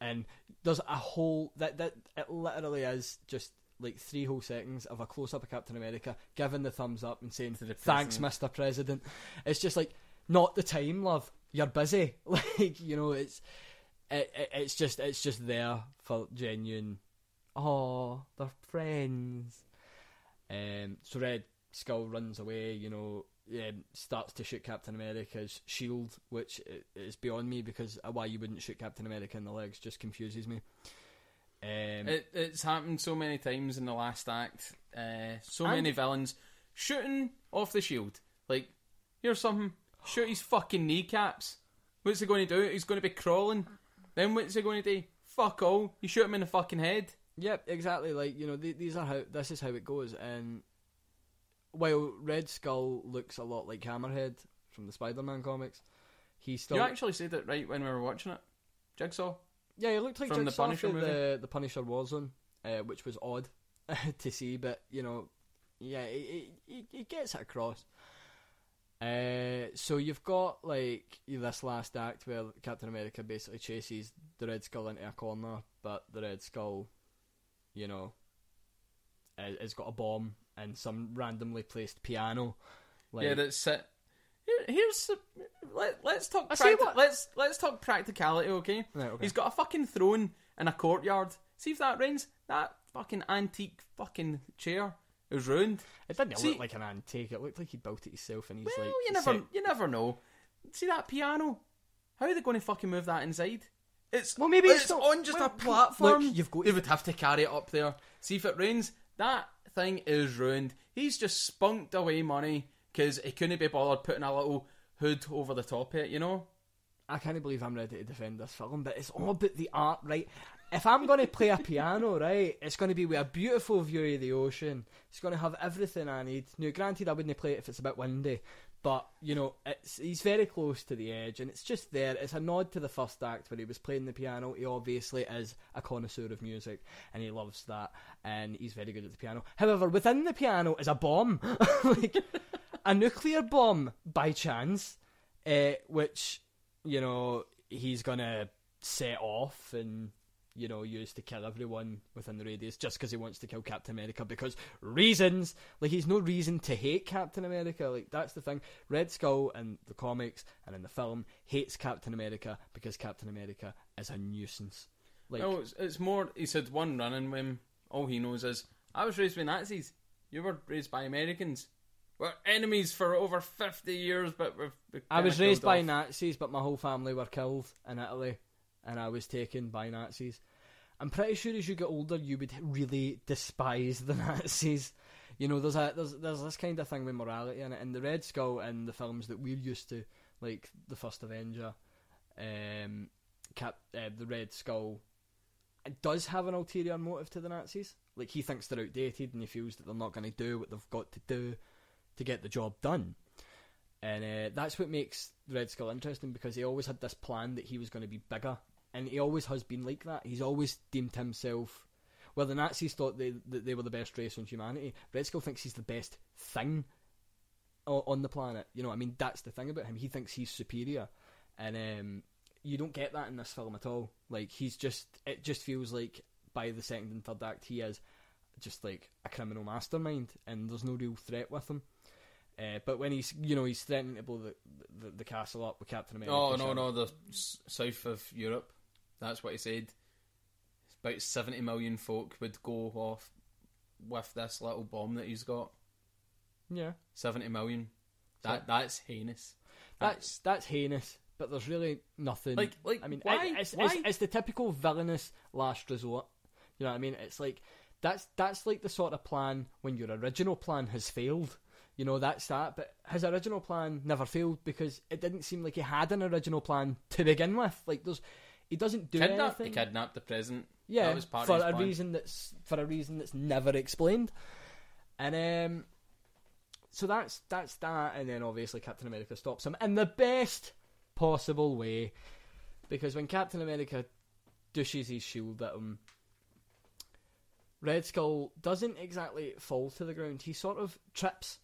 and there's a whole that that it literally is just like three whole seconds of a close up of Captain America giving the thumbs up and saying To the thanks. Mister President. It's just like not the time, love. You're busy. <laughs> Like you know, it's it, it, it's just it's just there for genuine. Oh, they're friends. Um, so Red Skull runs away. You know, um, starts to shoot Captain America's shield, which is beyond me because why you wouldn't shoot Captain America in the legs just confuses me. Um, It, it's happened so many times in the last act. Uh, so many villains shooting off the shield. Like, here's something. Shoot his fucking kneecaps. What's he going to do? He's going to be crawling. Then what's he going to do? Fuck all. You shoot him in the fucking head. Yep, exactly. Like you know, th- these are how this is how it goes. And while Red Skull looks a lot like Hammerhead from the Spider-Man comics, he still You actually said it right when we were watching it. Jigsaw. yeah, he looked like from the Punisher movie. the the Punisher Warzone, uh, which was odd <laughs> to see, but you know, yeah, he, he, gets it across. Uh, so you've got like this last act where Captain America basically chases the Red Skull into a corner, but the Red Skull, you know, has got a bomb and some randomly placed piano. Like, yeah, that's it. Here, here's some, let, let's talk. I see practi- what- Let's let's talk practicality, okay? Right, okay. He's got a fucking throne in a courtyard. See if that rains. That fucking antique fucking chair is ruined. it didn't see- look like an antique. It looked like he built it himself, and he's Well, like, you never set- you never know. See that piano? How are they going to fucking move that inside? It's Well, maybe it's not- on just well, a platform. look, you've got- They would have to carry it up there. See if it rains. That thing is ruined. He's just spunked away money because he couldn't be bothered putting a little hood over the top of it. You know. I can't believe I'm ready to defend this film, but it's all about the art, right? If I'm going to play a piano, <laughs> right, it's going to be with a beautiful view of the ocean. It's going to have everything I need. Now, granted, I wouldn't play it if it's a bit windy, but you know, it's he's very close to the edge, and it's just there. It's a nod to the first act where he was playing the piano. He obviously is a connoisseur of music, and he loves that, and he's very good at the piano. However, within the piano is a bomb, <laughs> like a nuclear bomb by chance, uh, which you know he's gonna set off and you know used to kill everyone within the radius just because he wants to kill Captain America because reasons like he's no reason to hate Captain America like that's the thing Red Skull in the comics and in the film hates Captain America because Captain America is a nuisance like no, it's, it's more. He said one running him. All he knows is I was raised by Nazis. You were raised by Americans. We're enemies for over fifty years, but we've. I was raised killed by. Nazis but my whole family were killed in Italy and I was taken by Nazis I'm pretty sure as you get older, you would really despise the <laughs> Nazis. You know, there's a there's there's this kind of thing with morality in it, and the Red Skull and the films that we're used to, like the First Avenger, um, Cap, uh, the Red Skull, it does have an ulterior motive to the Nazis. Like he thinks they're outdated, and he feels that they're not going to do what they've got to do to get the job done. And uh, that's what makes the Red Skull interesting because he always had this plan that he was going to be bigger, and he always has been like that. He's always deemed himself. Well, the Nazis thought they that they were the best race on humanity. Red Skull thinks he's the best thing on the planet. You know, I mean, that's the thing about him. He thinks he's superior, and um, you don't get that in this film at all. Like he's just, it just feels like by the second and third act he is just like a criminal mastermind, and there's no real threat with him. Uh, but when he's, you know, he's threatening to blow the, the, the castle up with Captain America. Oh no, no, the s- south of Europe. That's what he said. About seventy million folk would go off with this little bomb that he's got. yeah, Seventy million. That that's heinous. that's that's heinous. But there's really nothing. Like- like, I mean, why- it- it's, why- It's, it's the typical villainous last resort. You know what I mean? It's like that's that's like the sort of plan when your original plan has failed. You know, that's that. But his original plan never failed because it didn't seem like he had an original plan to begin with. Like there's, he doesn't do kidnapped. He kidnapped the president. Yeah, that was part for a plan. reason that's for a reason that's never explained. And um, so that's that's that, and then obviously Captain America stops him in the best possible way, because when Captain America douches his shield at him, Red Skull doesn't exactly fall to the ground. He sort of trips.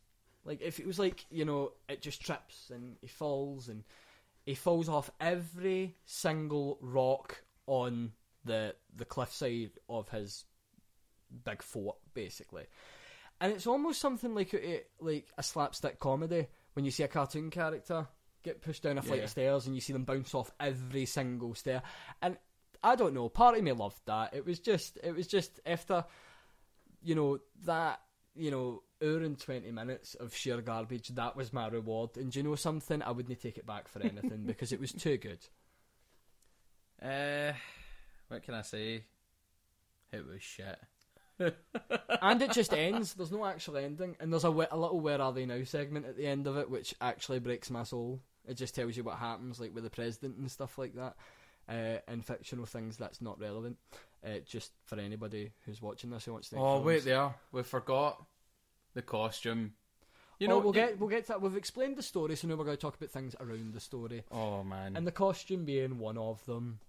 Like if it was like you know, it just trips and he falls and he falls off every single rock on the the cliffside of his big fort, basically. And it's almost something like a, like a slapstick comedy when you see a cartoon character get pushed down a flight Yeah. of stairs and you see them bounce off every single stair. And I don't know, part of me loved that. It was just it was just after you know that you know hour and 20 minutes of sheer garbage that was my reward and do you know something i wouldn't take it back for anything <laughs> because it was too good Uh, what can I say? It was shit. <laughs> and it just ends. There's no actual ending, and there's a, wh- a little "Where Are They Now" segment at the end of it, which actually breaks my soul. It just tells you what happens, like with the president and stuff like that. Uh, and fictional things that's not relevant. Uh, just for anybody who's watching this who wants to. Oh films. wait, there we forgot the costume. You You know, know, we'll get we'll get to that. We've explained the story, so now we're going to talk about things around the story, Oh man, and the costume being one of them.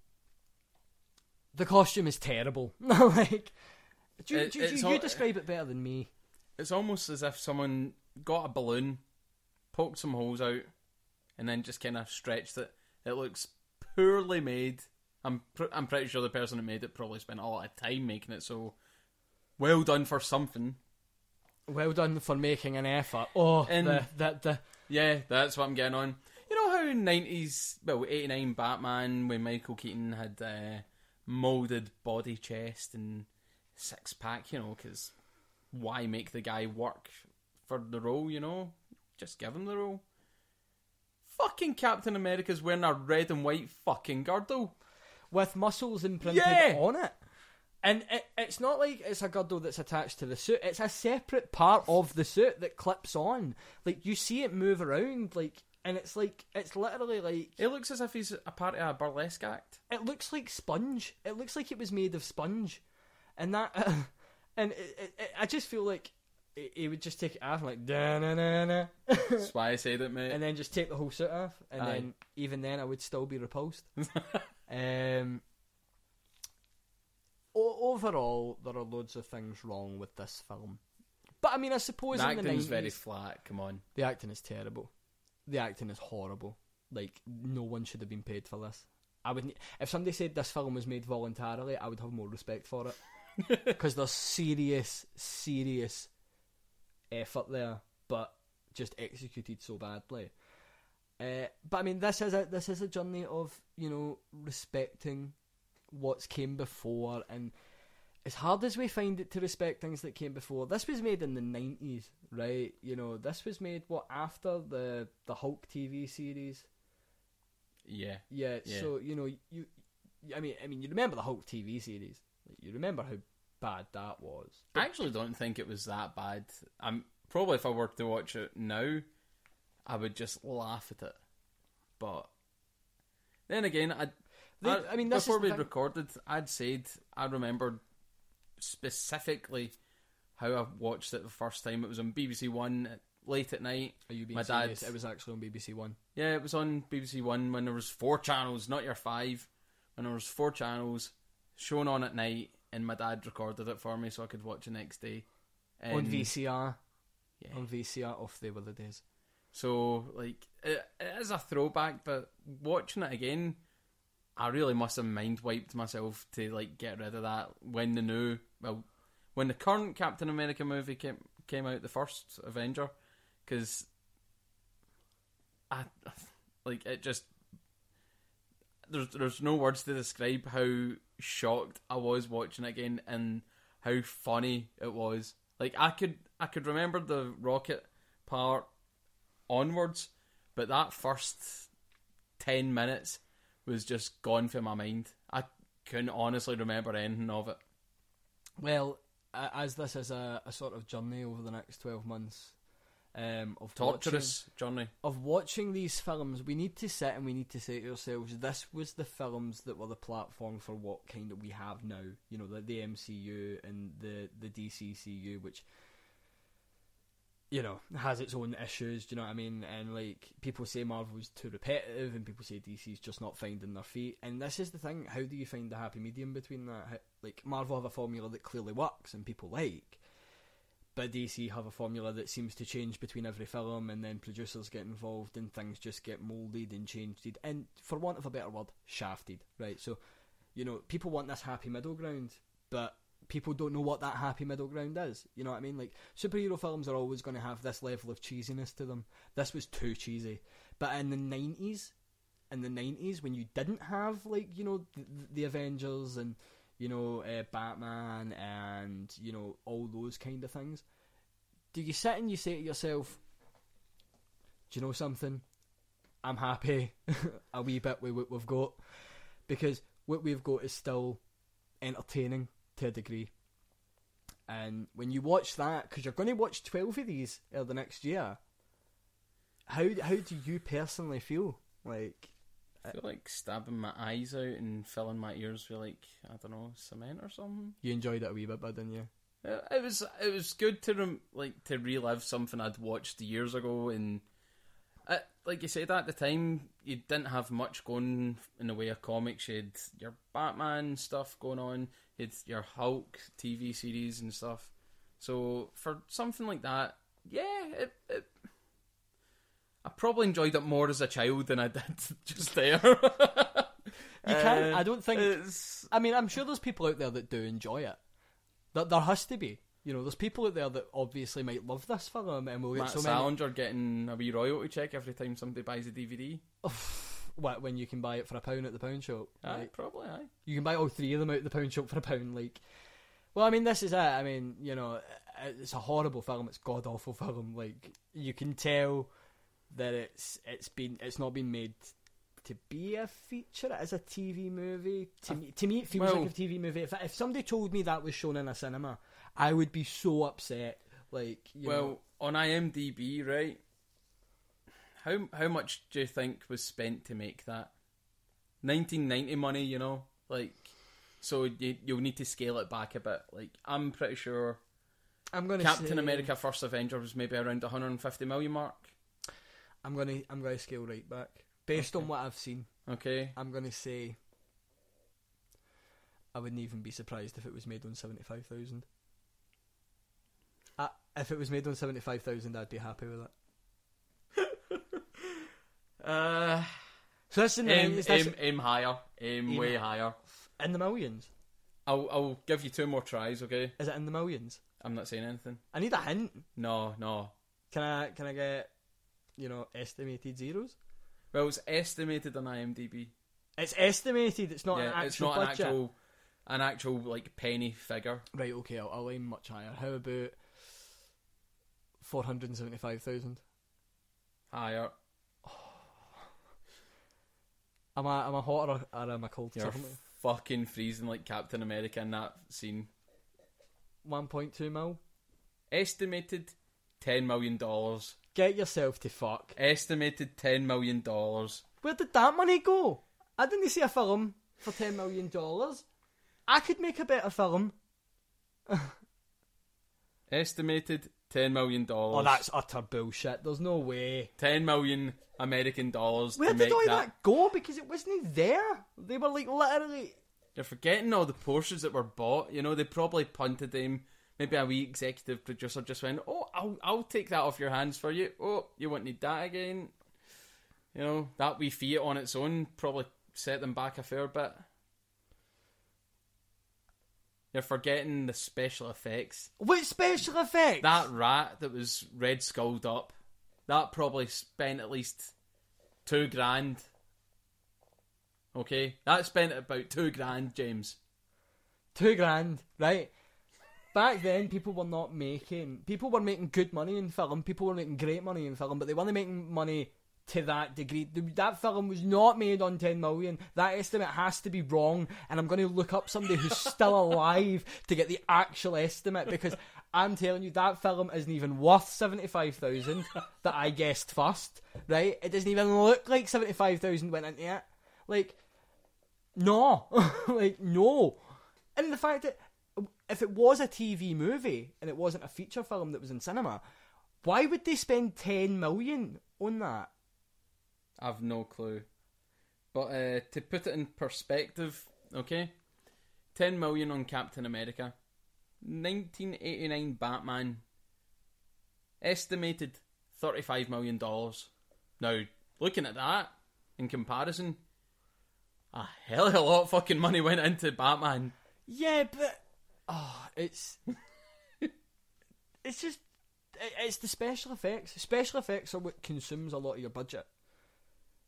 The costume is terrible. <laughs> like, do, you- It- do, you- you all- describe it better than me. it's almost as if someone got a balloon, poked some holes out, and then just kind of stretched it. It looks poorly made. I'm pr- I'm pretty sure the person that made it probably spent a lot of time making it. So, well done for something. Well done for making an effort. Oh, And- the, the, the, Yeah, that's what I'm getting on. You know how in nineties, well, eighty nine Batman when Michael Keaton had uh, molded body, chest, and six pack. You know, because why make the guy work for the role? You know, just give him the role. Fucking Captain America's wearing a red and white fucking girdle. with muscles imprinted Yeah. on it. And it, it's not like it's a girdle that's attached to the suit. It's a separate part of the suit that clips on. Like you see it move around, like, and it's like it's literally like It looks as if he's a part of a burlesque act. it looks like sponge. It looks like it was made of sponge, and that, <laughs> and it, it, it, I just feel like he- would just take it off like da na na na, That's <laughs> why I said it, mate. and then just take the whole suit off, and Aye. then even then I would still be repulsed. <laughs> um, o- overall, there are loads of things wrong with this film, but I mean, I suppose the in the acting's 90s, very flat. Come on. the acting is terrible. The acting is horrible. Like no one should have been paid for this. I would if somebody said this film was made voluntarily, I would have more respect for it <laughs> because there's serious, serious effort there, but just executed so badly. Uh, but I mean, this is a this is a journey of you know respecting what's came before, and as hard as we find it to respect things that came before, this was made in the nineties, right? You know, this was made what after the the Hulk TV series. Yeah. Yeah, Yeah. so you know you, I mean, I mean, you remember the Hulk TV series? You remember how bad that was. I actually don't think it was that bad. I'm probably if I were to watch it now, I would just laugh at it. But then again, I, They- I, I mean, before we recorded, I'd said I remembered specifically how I watched it the first time. It was on BBC One late at night. Are you being My serious? dad- It was actually on BBC One. Yeah, it was on BBC One when there was four channels, not your five. When there was four channels shown on at night, and my dad recorded it for me so I could watch the next day. on VCR. Yeah. On VCR. Off they were the days. So like it, it is a throwback, but watching it again, I really must have mind wiped myself to like get rid of that when the new well, when the current Captain America movie came came out, the first Avenger, because I like it just there's there's no words to describe how shocked I was watching it again and how funny it was. Like I could I could remember the rocket part onwards, but that first ten minutes was just gone from my mind. I couldn't honestly remember anything of it. Well, as this is a, a sort of journey over the next twelve months, um, of watching, Torturous journey. of watching these films, we need to sit and we need to say to ourselves, this was the films that were the platform for what kind of we have now. You know, the, the MCU and the, the DCEU, which, you know, has its own issues, do you know what I mean? And, like, people say Marvel's too repetitive and people say DC's just not finding their feet. And this is the thing, how do you find the happy medium between that? How- Like, Marvel have a formula that clearly works and people like but DC have a formula that seems to change between every film, and then producers get involved, and things just get moulded and changed, and for want of a better word, shafted. Right? So, you know, people want this happy middle ground, but people don't know what that happy middle ground is. You know what I mean? Like superhero films are always going to have this level of cheesiness to them. This was too cheesy, but in the nineties, in the nineties, when you didn't have like you know the, the Avengers and you know, uh, Batman and, you know, all those kind of things. Do you sit and you say to yourself, do you know something? I'm happy <laughs> a wee bit with what we've got because what we've got is still entertaining to a degree. And when you watch that, because you're going to watch 12 of these uh, the next year, how, how do you personally feel? Like, I feel like stabbing my eyes out and filling my ears with like I don't know cement or something. you enjoyed it a wee bit, but didn't you? It, it was it was good to rem- like to relive something I'd watched years ago and uh, like you said at the time you didn't have much going in the way of comics. You had your Batman stuff going on, you had your Hulk TV series and stuff. So for something like that, yeah, it, it I probably enjoyed it more as a child than I did <laughs> just there. You can't, Uh, I don't think. it's- I mean, I'm sure there's people out there that do enjoy it. There, there has to be. You know, there's people out there that obviously might love this film and we'll get Matt so many. Salinger getting a wee royalty check every time somebody buys a DVD. What, when you can buy it for a pound at the pound shop? Aye, Like, probably, aye. you can buy all three of them out at the pound shop for a pound. Like, well, I mean, this is it. I mean, you know, it's a horrible film. It's god awful film. Like, you can tell that it's it's been it's not been made to be a feature. It is a TV movie. To me, to me, it feels well- like a TV movie. If if somebody told me that was shown in a cinema, I would be so upset. Like, you well, know, on IMDb, right? How how much do you think was spent to make that? 1990 money, you know, like. So you you'll need to scale it back a bit. Like I'm pretty sure I'm gonna Captain say, America: First Avenger was maybe around the 150 million mark. I'm gonna I'm gonna scale right back based on what I've seen. Okay, I'm gonna say I wouldn't even be surprised if it was made on seventy five thousand. If it was made on seventy five thousand, I'd be happy with it. <laughs> uh, So that's in the aim, aim, aim higher, aim Aim way higher. in the millions. I'll I'll give you two more tries. Okay, Is it in the millions? I'm not saying anything. I need a hint. No, no. Can I can I get you know estimated zeros? Well, it's estimated on IMDb. It's estimated. It's not an actual it's not budget. an actual, an actual like penny figure. Right. Okay. I'll, I'll aim much higher. How about four hundred seventy five thousand? Higher. <sighs> Am I am I hot or, or am I cold? You're fucking freezing like Captain America in that scene. One point two mil. Estimated ten million dollars. Get yourself to fuck. Estimated ten million dollars. Where did that money go? I didn't see a film for ten million dollars. I could make a better film. <laughs> Estimated ten million dollars. Oh, that's utter bullshit. There's no way. ten million American dollars Where to did all that. that go? Because it wasn't there. They were like literally. You're forgetting all the Porsches that were bought. You know, they probably punted them. Maybe a wee executive producer just went, "Oh, I'll I'll take that off your hands for you. Oh, you won't need that again." You know, that wee Fiat on its own probably set them back a fair bit. You're forgetting the special effects. What special effects? That rat that was red skulled up, that probably spent at least two grand. Okay, that spent about two grand, James. Two grand, right? Back then, people were not making. People were making good money in film. People were making great money in film, but they weren't making money to that degree. That film was not made on 10 million. That estimate has to be wrong, and I'm going to look up somebody who's <laughs> still alive to get the actual estimate because I'm telling you, that film isn't even worth 75,000 that I guessed first, right? It doesn't even look like 75,000 went into it. Like, no. <laughs> like, no. And the fact that if it was a TV movie and it wasn't a feature film that was in cinema, why would they spend 10 million on that? I've no clue. But uh, to put it in perspective, okay, ten million on Captain America, nineteen eighty nine Batman, estimated thirty five million dollars. Now, looking at that in comparison, a hell of a lot of fucking money went into Batman. Yeah, but oh, it's <laughs> it's just it's the special effects. Special effects are what consumes a lot of your budget.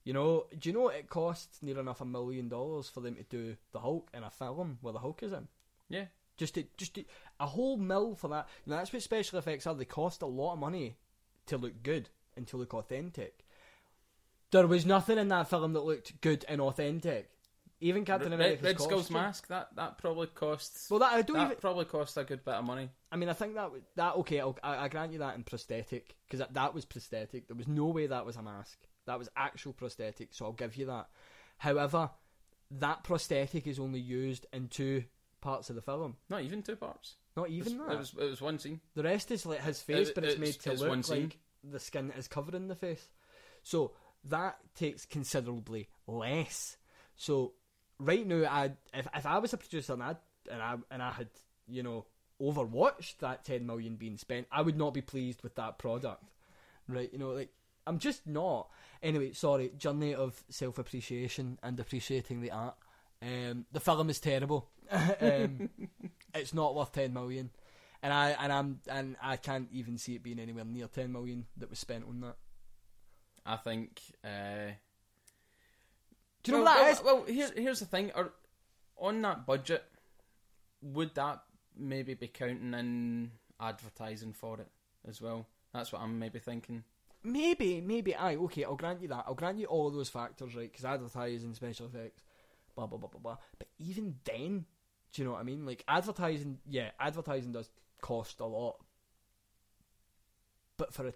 You know, do you know it costs near enough a million dollars for them to do the Hulk in a film where the Hulk is in? Yeah, Just to, just to, a whole mill for that. You know, that's what special effects are. They cost a lot of money to look good and to look authentic. There was nothing in that film that looked good and authentic. Even Captain America's Red Skull's costume. mask that that probably costs. Well, that I don't that even. probably cost a good bit of money. I mean, I think that that okay. I'll, I, I grant you that in prosthetic because that, that was prosthetic. There was no way that was a mask. That was actual prosthetic. So I'll give you that. However, that prosthetic is only used in two parts of the film. Not even two parts. Not even that. It was it was one scene. The rest is like his face, It- but it's, it's- made to it's one look scene. like the skin is covering the face. So that takes considerably less. So right now, I if if I was a producer and I and I and I had you know overwatched that ten million being spent, I would not be pleased with that product. Right? You know, like I'm just not. Anyway, sorry. Journey of self appreciation and appreciating the art. Um, the film is terrible. <laughs> um, <laughs> it's not worth ten million and I and I'm and I can't even see it being anywhere near ten million that was spent on that. I think. Uh, Do you know well, what that well, is? Well, here's here's the thing. Are, on that budget, would that maybe be counting in advertising for it as well? That's what I'm maybe thinking. Maybe, maybe. Aye, okay. I'll grant you that. I'll grant you all of those factors, right? Because advertising, special effects, blah blah blah blah blah. But even then, do you know what I mean? Like advertising, yeah, advertising does cost a lot. But for a,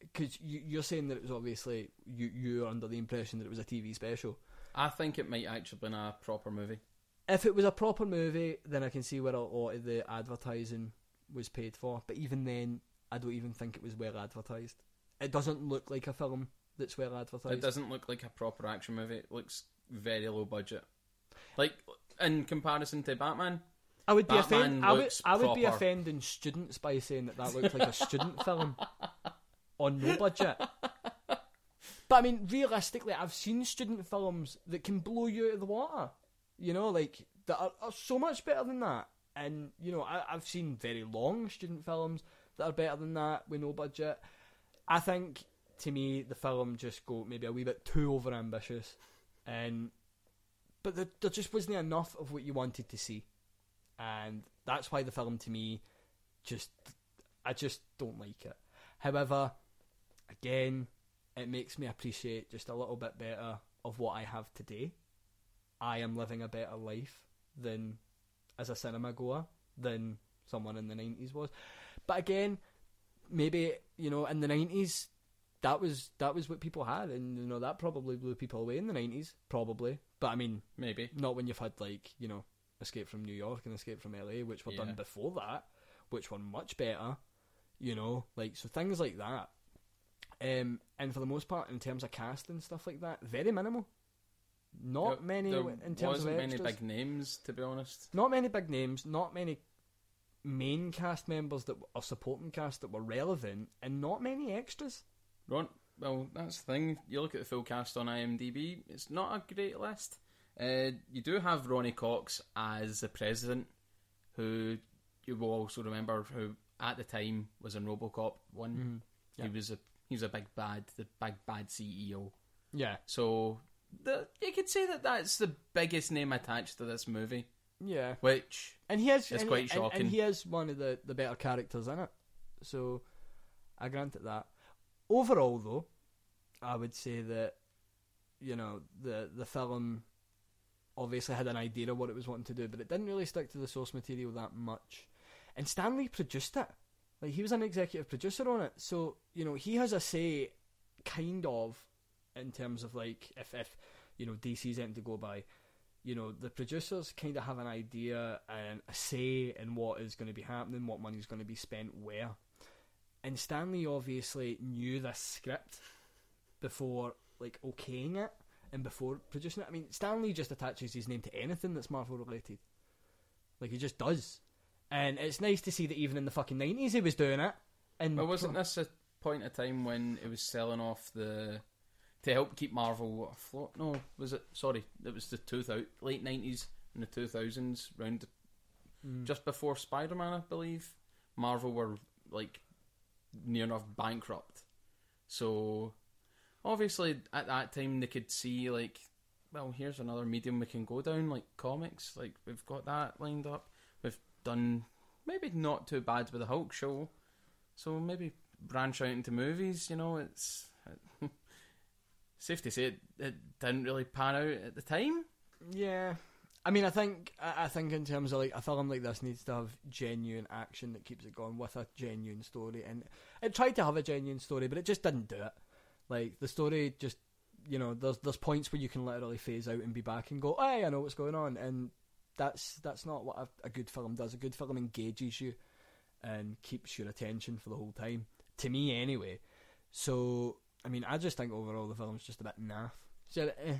because you, you're saying that it was obviously you you're under the impression that it was a TV special. I think it might actually been a proper movie. If it was a proper movie, then I can see where a lot of the advertising was paid for. But even then, I don't even think it was well advertised. It doesn't look like a film that's well advertised. It doesn't look like a proper action movie. It looks very low budget. Like in comparison to Batman, I would be offend- I would, I would be offending students by saying that that looked like a student <laughs> film on no budget. <laughs> But I mean, realistically, I've seen student films that can blow you out of the water. You know, like that are, are so much better than that. And you know, I, I've seen very long student films that are better than that with no budget. I think to me, the film just go maybe a wee bit too over ambitious, and but there, there just wasn't enough of what you wanted to see and that's why the film to me just I just don't like it. However, again, it makes me appreciate just a little bit better of what I have today. I am living a better life than as a cinema goer than someone in the nineties was. But again, maybe you know in the nineties that was that was what people had, and you know that probably blew people away in the nineties, probably. But I mean, Maybe. not when you've had like you know Escape from New York and Escape from LA, which were done before that, which were much better. You know, like so things like that. Um, and for the most part, in terms of cast and stuff like that, very minimal. Not There- many There in terms wasn't of many big names, to be honest. Not many big names. Not many main cast members that or supporting cast that were relevant, and not many extras. Ron, well, that's the thing. You look at the full cast on IMDb, it's not a great list. Uh, you do have Ronny Cox as the president, who you will also remember who at the time was in RoboCop one. Yeah. He was a he was a big bad, the big bad CEO. Yeah, So the, you could say that that's the biggest name attached to this movie, yeah. which And he is It's and, quite and- shocking. And, he is one of the, the better characters in it. So I grant it that. Overall though, I would say that you know, the the film obviously had an idea of what it was wanting to do, but it didn't really stick to the source material that much. And Stan Lee produced it. Like he was an executive producer on it. So, you know, he has a say kind of in terms of like if if you know DC's anything to go by, you know, the producers kind of have an idea and a say in what is going to be happening, what money is going to be spent where. And Stan Lee obviously knew this script before like okaying it and before producing it. I mean, Stan Lee just attaches his name to anything that's Marvel related. Like he just does. And it's nice to see that even in the fucking nineties he was doing it. And Well, wasn't this a point of time when it was selling off the to help keep Marvel afloat? No, was it? Sorry, it was the two thousand late nineties and the two thousands, round Mm. just before Spider Man, I believe. Marvel were like near enough bankrupt, so obviously at that time they could see like, well, here's another medium we can go down, like comics. Like we've got that lined up. We've done maybe not too bad with the Hulk show. So maybe branch out into movies. You know, it's <laughs> safe to say it, it didn't really pan out at the time. Yeah. I mean, I think I think in terms of like a film like this needs to have genuine action that keeps it going with a genuine story, and it tried to have a genuine story, but it just didn't do it. Like the story just, you know, there's there's points where you can literally phase out and be back and go, hey, I know what's going on, and that's that's not what a, a good film does. A good film engages you and keeps your attention for the whole time. To me, anyway. So, I mean, I just think overall the film's just a bit naff. So, eh,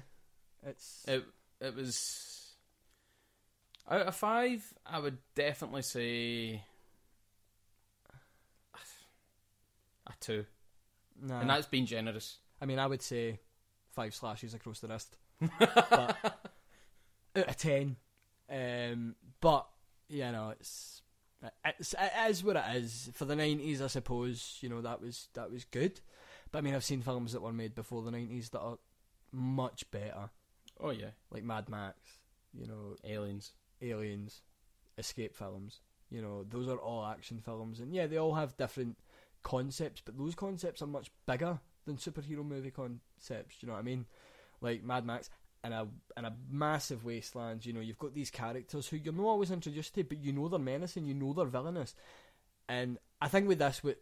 it's It it was out of five. I would definitely say a two, nah. and that's being generous. I mean, I would say five slashes across the wrist. <laughs> but out of ten. Um, but you know, it's it's it is what it is for the nineties. I suppose you know that was that was good. But I mean, I've seen films that were made before the nineties that are much better, Oh yeah, like Mad Max. You know, aliens. Aliens, escape films. You know, those are all action films, and yeah, they all have different concepts, but those concepts are much bigger than superhero movie concepts. You know what I mean? Like Mad Max and a and a massive wasteland. You know, you've got these characters who you're not always introduced to, but you know they're menacing, you know they're villainous, and I think with this, what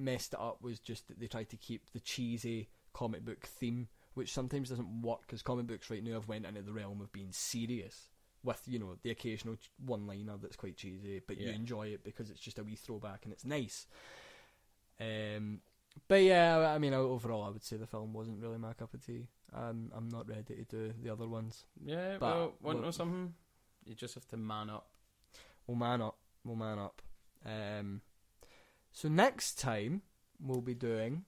messed it up was just that they tried to keep the cheesy comic book theme, which sometimes doesn't work because comic books right now have went into the realm of being serious with you know the occasional one-liner that's quite cheesy, but you enjoy it because it's just a wee throwback and it's nice. Um, but yeah, I mean overall, I would say the film wasn't really my cup of tea. Um, I'm not ready to do the other ones. Yeah, But- well, want to know something? You just have to man up. We'll man up. We'll man up. Um, so next time we'll be doing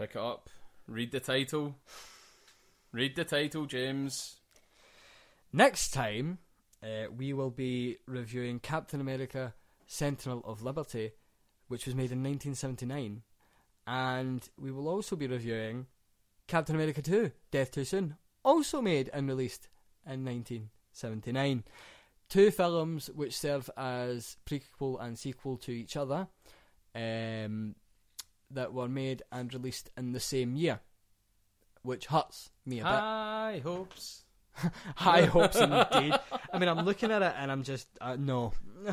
Pick it up. Read the title. Read the title, James. Next time, uh, we will be reviewing Captain America Sentinel of Liberty, which was made in 1979. And we will also be reviewing Captain America 2 Death Too Soon, also made and released in 1979. Two films which serve as prequel and sequel to each other um, that were made and released in the same year, which hurts me a bit. High hopes. <laughs> High hopes indeed. I mean, I'm looking at it and I'm just uh, no. <laughs>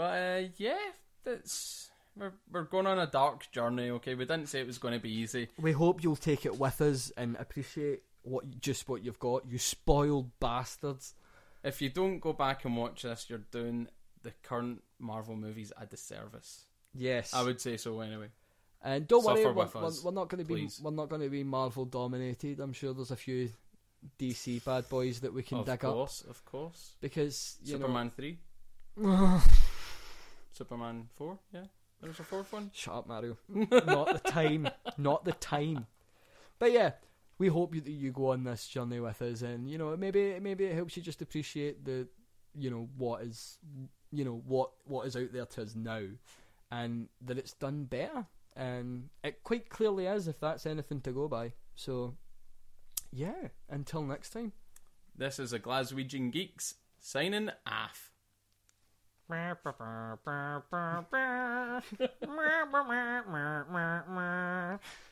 But uh, yeah, that's we're we're going on a dark journey. Okay, we didn't say it was going to be easy. we hope you'll take it with us and appreciate what just what you've got. You spoiled bastards. If you don't go back and watch this, you're doing the current Marvel movies a disservice. Yes, I would say so anyway. And don't worry, Suffer we're, with we're, us, we're not going to be please. we're not going to be Marvel dominated. I'm sure there's a few DC bad boys that we can of dig up course, of course. because you Superman three. <laughs> Superman four. Yeah, there's a fourth one. Shut up, Mario. <laughs> not the time. Not the time. But yeah, we hope that you go on this journey with us, and you know maybe maybe it helps you just appreciate the you know what is you know what what is out there to us now, and that it's done better, and it quite clearly is if that's anything to go by. So yeah, until next time. This is a Glaswegian Geeks signing off. <laughs> <laughs>